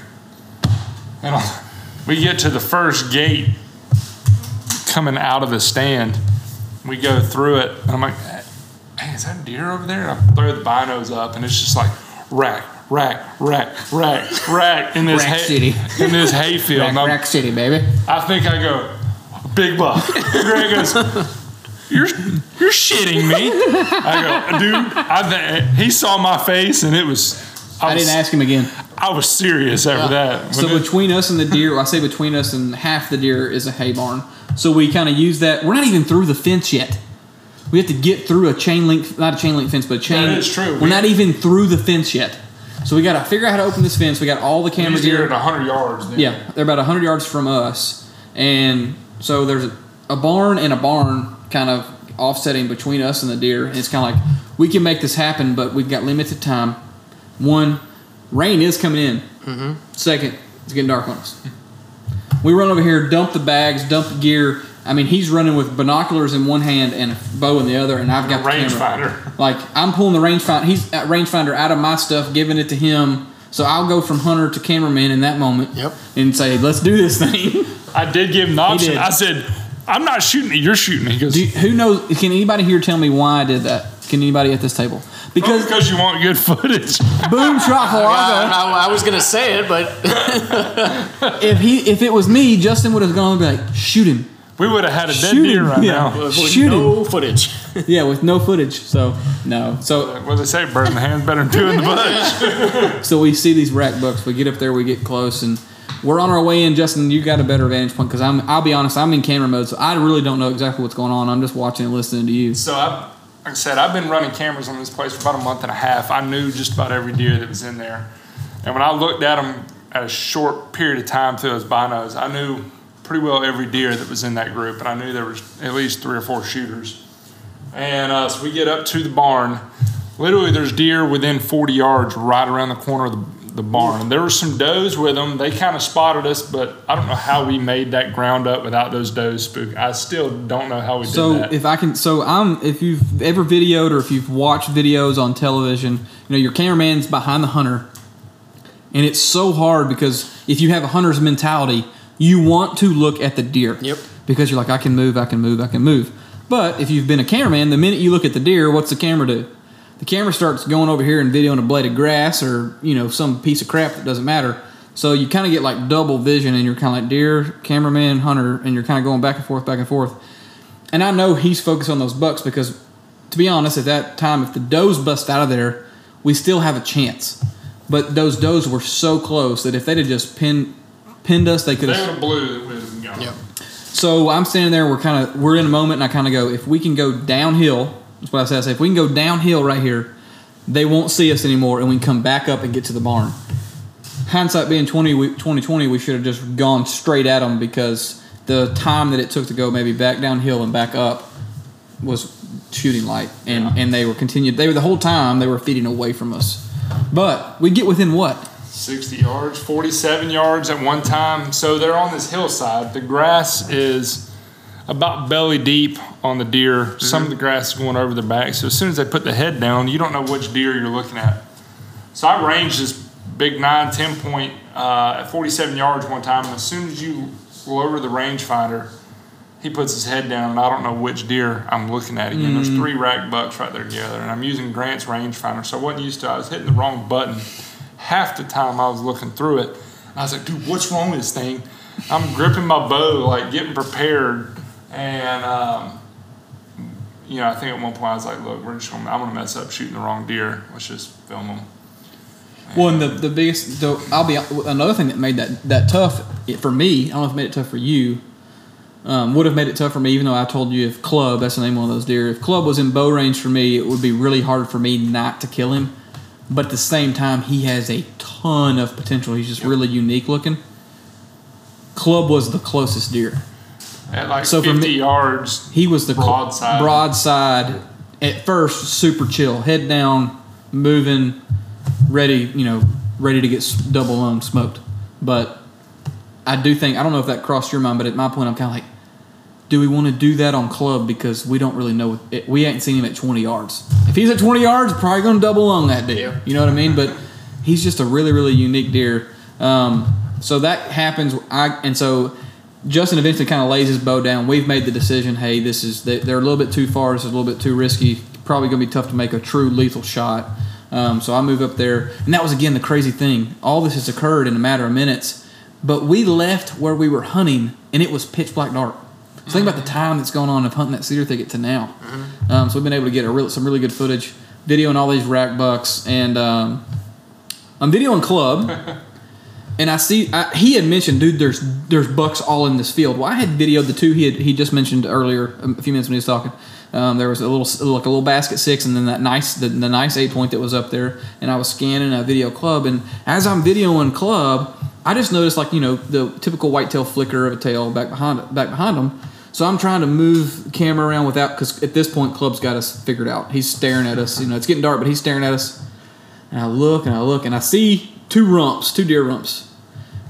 And we get to the first gate coming out of the stand. We go through it, and I'm like, hey, is that a deer over there? And I throw the binos up, and it's just like rack, rack, rack, rack, rack in this Rack hay, City. in this hayfield. Rack, Rack City, baby. I think I go, big buck. Greg goes, you're you're shitting me. I go, dude. I he saw my face, and it was. I, I was, didn't ask him again. I was serious after that. So it- between us and the deer, I say between us and half the deer is a hay barn. So we kind of use that. We're not even through the fence yet. We have to get through a chain link, not a chain link fence, but a chain. That is true. We're We- not even through the fence yet. So we got to figure out how to open this fence. We got all the camera These deer gear. at 100 yards. Then. Yeah, they're about 100 yards from us. And so there's a, a barn and a barn kind of offsetting between us and the deer. And it's kind of like, we can make this happen, but we've got limited time. One, rain is coming in. Mm-hmm. Second, it's getting dark on us. We run over here, dump the bags, dump the gear, I mean, he's running with binoculars in one hand and a bow in the other, and I've got the rangefinder. Like I'm pulling the rangefinder. He's at rangefinder out of my stuff, giving it to him. So I'll go from hunter to cameraman in that moment. Yep. And say, let's do this thing. I did give him the option. I said, I'm not shooting it. You're shooting it. He goes, Do you- who knows? Can anybody here tell me why I did that? Can anybody at this table? because, Because because you want good footage. boom shot I, I, I was gonna say it, but If he, if it was me, Justin would have gone and be like, shoot him. We would have had a dead Shoot deer him. right Yeah. now. with Shoot no footage. Yeah, with no footage. So no. So What they say, bird in the hand's better than two in the bush. So we see these rack books. We get up there, we get close, and we're on our way in. Justin, you got a better vantage point because I'm. I'll be honest, I'm in camera mode, so I really don't know exactly what's going on. I'm just watching and listening to you. So I, like I said, I've been running cameras on this place for about a month and a half. I knew just about every deer that was in there, and when I looked at them at a short period of time through those binos, I knew pretty well every deer that was in that group, and I knew there was at least three or four shooters. And uh, so we get up to the barn. Literally, there's deer within 40 yards right around the corner of the, the barn. And there were some does with them. They kind of spotted us, but I don't know how we made that ground up without those does spook. I still don't know how we did that. So that. if I can, so I'm. If you've ever videoed or if you've watched videos on television, you know your cameraman's behind the hunter, and it's so hard because if you have a hunter's mentality, you want to look at the deer. Yep. Because you're like, I can move, I can move, I can move. But if you've been a cameraman, the minute you look at the deer, what's the camera do? The camera starts going over here and videoing a blade of grass or you know some piece of crap that doesn't matter. So you kind of get like double vision, and you're kind of like deer, cameraman, hunter, and you're kind of going back and forth, back and forth. And I know he's focused on those bucks because, to be honest, at that time, if the does bust out of there, we still have a chance. But those does were so close that if they'd have just pinned pinned us, they could have. would have blew it with them gone. Yep. So I'm standing there. We're kind of we're in a moment, and I kind of go, if we can go downhill, that's what I said. I say, if we can go downhill right here, they won't see us anymore, and we can come back up and get to the barn. Hindsight being 20, we, 2020, we should have just gone straight at them because the time that it took to go maybe back downhill and back up was shooting light, and and they were continued. They were the whole time they were feeding away from us, but we get within what 60 yards, 47 yards at one time. So they're on this hillside. The grass is about belly deep on the deer. Some of the grass is going over their back. So as soon as they put the head down, you don't know which deer you're looking at. So I ranged this big 9, 10 point uh, at 47 yards one time. And as soon as you lower the rangefinder, he puts his head down, and I don't know which deer I'm looking at again. There's three rack bucks right there together, and I'm using Grant's rangefinder, so I wasn't used to. It. I was hitting the wrong button half the time I was looking through it. I was like, dude, what's wrong with this thing? I'm gripping my bow, like getting prepared, and um, you know, I think at one point I was like, look, we're just gonna, I'm gonna mess up shooting the wrong deer. Let's just film them. Well, and the the biggest, the, I'll be another thing that made that that tough for me. I don't know if it made it tough for you. Um, would have made it tough for me, even though I told you if Club, that's the name of one of those deer. If Club was in bow range for me, it would be really hard for me not to kill him. But at the same time, he has a ton of potential. He's just really unique looking. Club was the closest deer. At like So for 50 me- yards, He was the Broadside. broadside. At first, super chill, head down, moving, ready. You know, ready to get double lung smoked. But I do think I don't know if that crossed your mind, but at my point, I'm kind of like, do we want to do that on club because we don't really know. It, we ain't seen him at 20 yards. If he's at 20 yards, probably going to double lung that deer. You know what I mean? But he's just a really, really unique deer. Um, so that happens. I and so Justin eventually kind of lays his bow down. We've made the decision. Hey, this is they, they're a little bit too far. This is a little bit too risky. Probably going to be tough to make a true lethal shot. Um, so I move up there, and that was again the crazy thing. All this has occurred in a matter of minutes, but we left where we were hunting, and it was pitch black dark. So think about the time that's going on of hunting that cedar thicket to now. Um, so we've been able to get a real, some really good footage, video, videoing all these rack bucks, and um, I'm videoing club. And I see I, he had mentioned, dude, there's there's bucks all in this field. Well, I had videoed the two he had he just mentioned earlier a few minutes when he was talking. Um, there was a little like a little basket six, and then that nice the, the nice eight point that was up there. And I was scanning a video club, and as I'm videoing club, I just noticed like you know the typical whitetail flicker of a tail back behind back behind him. So I'm trying to move camera around without because at this point club's got us figured out. He's staring at us. You know it's getting dark, but he's staring at us. And I look and I look and I see two rumps, two deer rumps.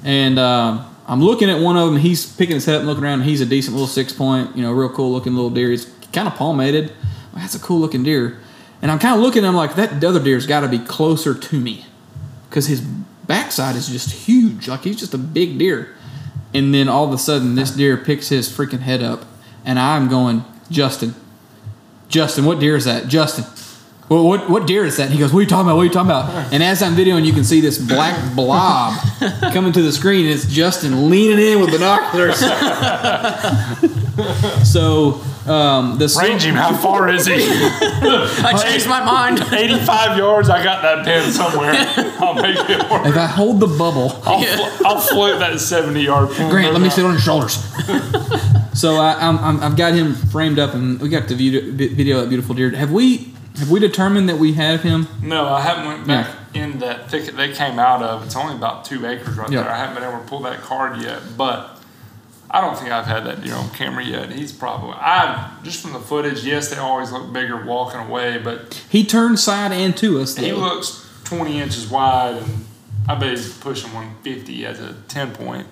And um, I'm looking at one of them. He's picking his head up and looking around. He's a decent little six point, you know, real cool looking little deer. He's kind of palmated. Well, that's a cool looking deer. And I'm kind of looking. I'm like, that other deer's got to be closer to me, because his backside is just huge. Like he's just a big deer. And then all of a sudden, this deer picks his freaking head up, and I'm going, Justin, Justin, what deer is that? Justin, well, what what deer is that? And he goes, What are you talking about? What are you talking about? And as I'm videoing, you can see this black blob coming to the screen. And it's Justin leaning in with binoculars. so um, the Range him. How far is he? I changed my mind. 85 yards. I got that pin somewhere. I'll make it work. if I hold the bubble, I'll, fl- I'll float that 70 yard pin. Grant, let me sit on your shoulders. so I, I'm, I'm, I've got him framed up, and we got the video, video of that beautiful deer. Have we have we determined that we have him? No, I haven't went back in that thicket they came out of. It's only about two acres right Yeah. there. I haven't been able to pull that card yet, but I don't think I've had that deer on camera yet. He's probably I just from the footage. Yes, they always look bigger walking away, but He turned side and to us. he looks 20 inches wide, and I bet he's pushing 150 as a 10 point.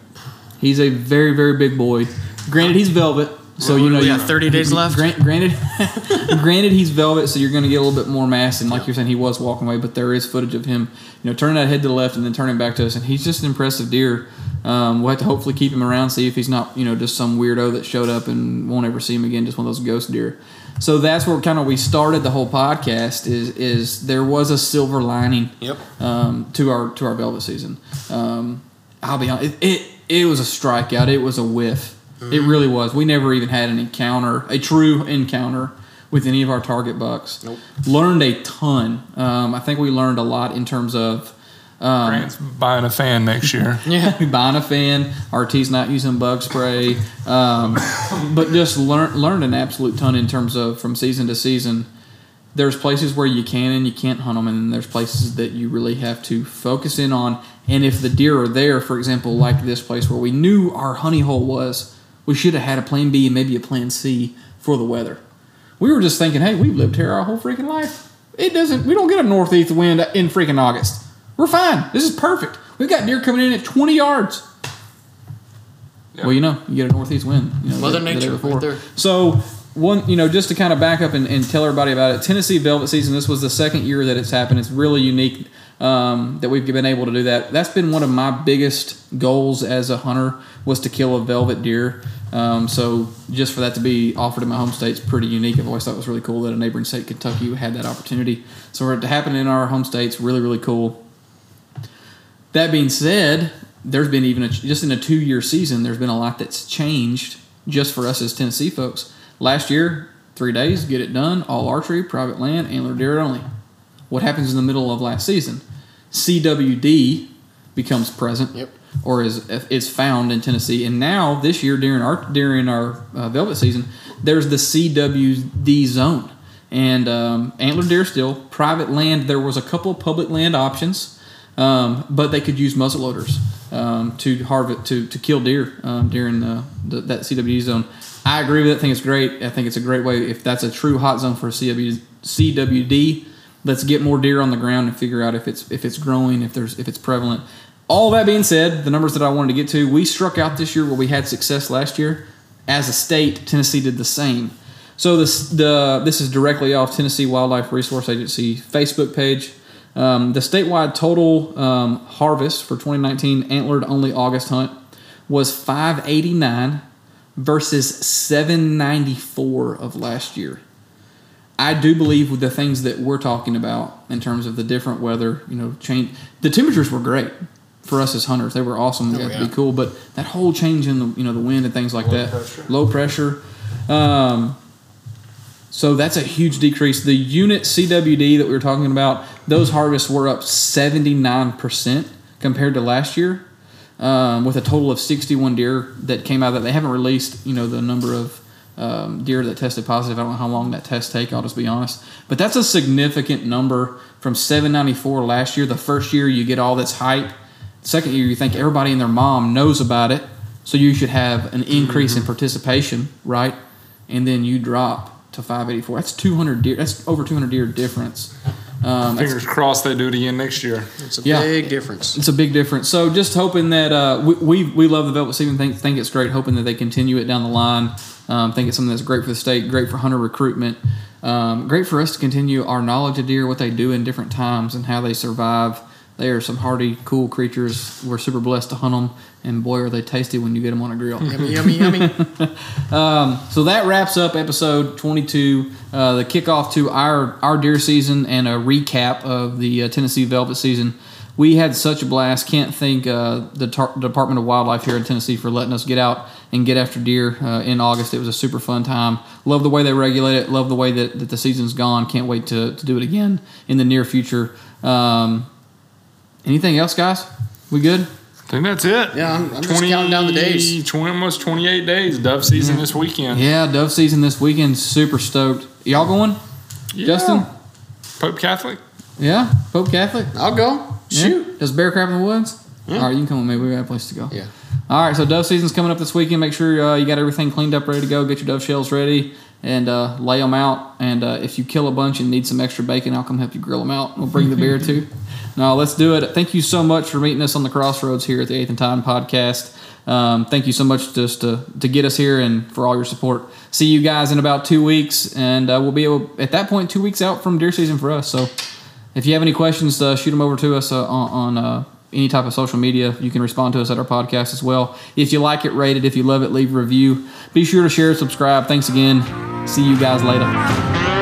He's a very very big boy. Granted, he's velvet, so you know got 30 days left. Grant, granted, granted he's velvet, so you're going to get a little bit more mass. And like you're saying, he was walking away, but there is footage of him, you know, turning that head to the left and then turning back to us, and he's just an impressive deer. Um, we'll have to hopefully keep him around, see if he's not, you know, just some weirdo that showed up and won't ever see him again, just one of those ghost deer. So that's where kind of we started the whole podcast. Is is there was a silver lining Yep. um, to our to our velvet season. Um, I'll be honest, it, it it was a strikeout. It was a whiff. It really was. We never even had an encounter, a true encounter with any of our target bucks. Nope. Learned a ton. Um, I think we learned a lot in terms of um, Grant's buying a fan next year. Yeah. buying a fan. RT's not using bug spray, um, but just learn learned an absolute ton in terms of from season to season. There's places where you can and you can't hunt them, and then there's places that you really have to focus in on. And if the deer are there, for example, like this place where we knew our honey hole was, we should have had a plan B and maybe a plan C for the weather. We were just thinking, hey, we've lived here our whole freaking life. It doesn't. We don't get a northeast wind in freaking August. We're fine. This is perfect. We've got deer coming in at 20 yards. Yeah. Well, you know, you get a northeast wind. You know, Mother the- the Nature before. right there. So one, you know, just to kind of back up and, and tell everybody about it, Tennessee Velvet Season. This was the second year that it's happened. It's really unique um, that we've been able to do that. That's been one of my biggest goals as a hunter was to kill a velvet deer. Um, so just for that to be offered in my home state is pretty unique. I've always thought it was really cool that a neighboring state, Kentucky, had that opportunity. So for it to happen in our home state's really, really cool. That being said, there's been even a, just in a two year season, there's been a lot that's changed just for us as Tennessee folks. Last year, three days, get it done, all archery, private land, antler deer only. What happens in the middle of last season? CWD becomes present Yep. or is is found in Tennessee, and now this year during our during our uh, velvet season, there's the CWD zone and um, antler deer still private land. There was a couple of public land options, um, but they could use muzzleloaders um, to harvest to, to kill deer um, during the, the that CWD zone. I agree with that. I think it's great. I think it's a great way if that's a true hot zone for CW, CWD. Let's get more deer on the ground and figure out if it's if it's growing, if there's if it's prevalent. All that being said, the numbers that I wanted to get to, we struck out this year where we had success last year. As a state, Tennessee did the same. So this the this is directly off Tennessee Wildlife Resource Agency Facebook page. Um, the statewide total um, harvest for 2019 antlered only August hunt was 589 versus 794 of last year. I do believe with the things that we're talking about in terms of the different weather, you know, change. The temperatures were great for us as hunters; they were awesome. They Oh, got to be cool, but that whole change in the you know the wind and things like Low that, pressure. low pressure. Um, so that's a huge decrease. The unit CWD that we were talking about, those harvests were up 79% compared to last year, um, with a total of 61 deer that came out of that. They haven't released, you know, the number of um, deer that tested positive. I don't know how long that test take. I'll just be honest, but that's a significant number from 794 last year. The first year you get all this hype. Second year you think everybody and their mom knows about it, so you should have an increase in participation, right? And then you drop to 584. That's 200 deer. That's over 200 deer difference Um, that's- Fingers crossed they do it again next year. It's a Yeah. big difference. it's a big difference. So just hoping that uh, we, we we love the Velvet Season. Think think it's great. Hoping that they continue it down the line. Um, think it's something that's great for the state, great for hunter recruitment, um, great for us to continue our knowledge of deer, what they do in different times, and how they survive. They are some hardy, cool creatures. We're super blessed to hunt them, and boy, are they tasty when you get them on a grill. Yummy, yummy, yummy. So that wraps up episode 22, uh, the kickoff to our, our deer season and a recap of the uh, Tennessee Velvet season. We had such a blast. Can't thank uh, the Tar- Department of Wildlife here in Tennessee for letting us get out and get after deer uh, in August. It was a super fun time. Love the way they regulate it. Love the way that, that the season's gone. Can't wait to, to do it again in the near future. Um, anything else, guys? We good? I think that's it. Yeah, I'm- I'm just counting down the days. 20, almost 28 days. Dove season this weekend. Yeah, dove season this weekend. Super stoked. Y'all going? Yeah. Justin? Pope Catholic. Yeah, Pope Catholic. I'll go. Yeah. Shoot. Does Bear Crap in the Woods? Yeah. All right, you can come with me. We got a place to go. Yeah. All right, so dove season's coming up this weekend. Make sure uh, you got everything cleaned up, ready to go. Get your dove shells ready and uh, lay them out. And uh, if you kill a bunch and need some extra bacon, I'll come help you grill them out. We'll bring the beer too. No, let's do it. Thank you so much for meeting us on the crossroads here at the Eighth and Time podcast. Um, thank you so much just to, to get us here and for all your support. See you guys in about two weeks, and uh, we'll be able at that point two weeks out from deer season for us. So if you have any questions, uh, shoot them over to us uh, on, on uh, any type of social media. You can respond to us at our podcast as well. If you like it, rate it. If you love it, leave a review. Be sure to share, subscribe. Thanks again. See you guys later.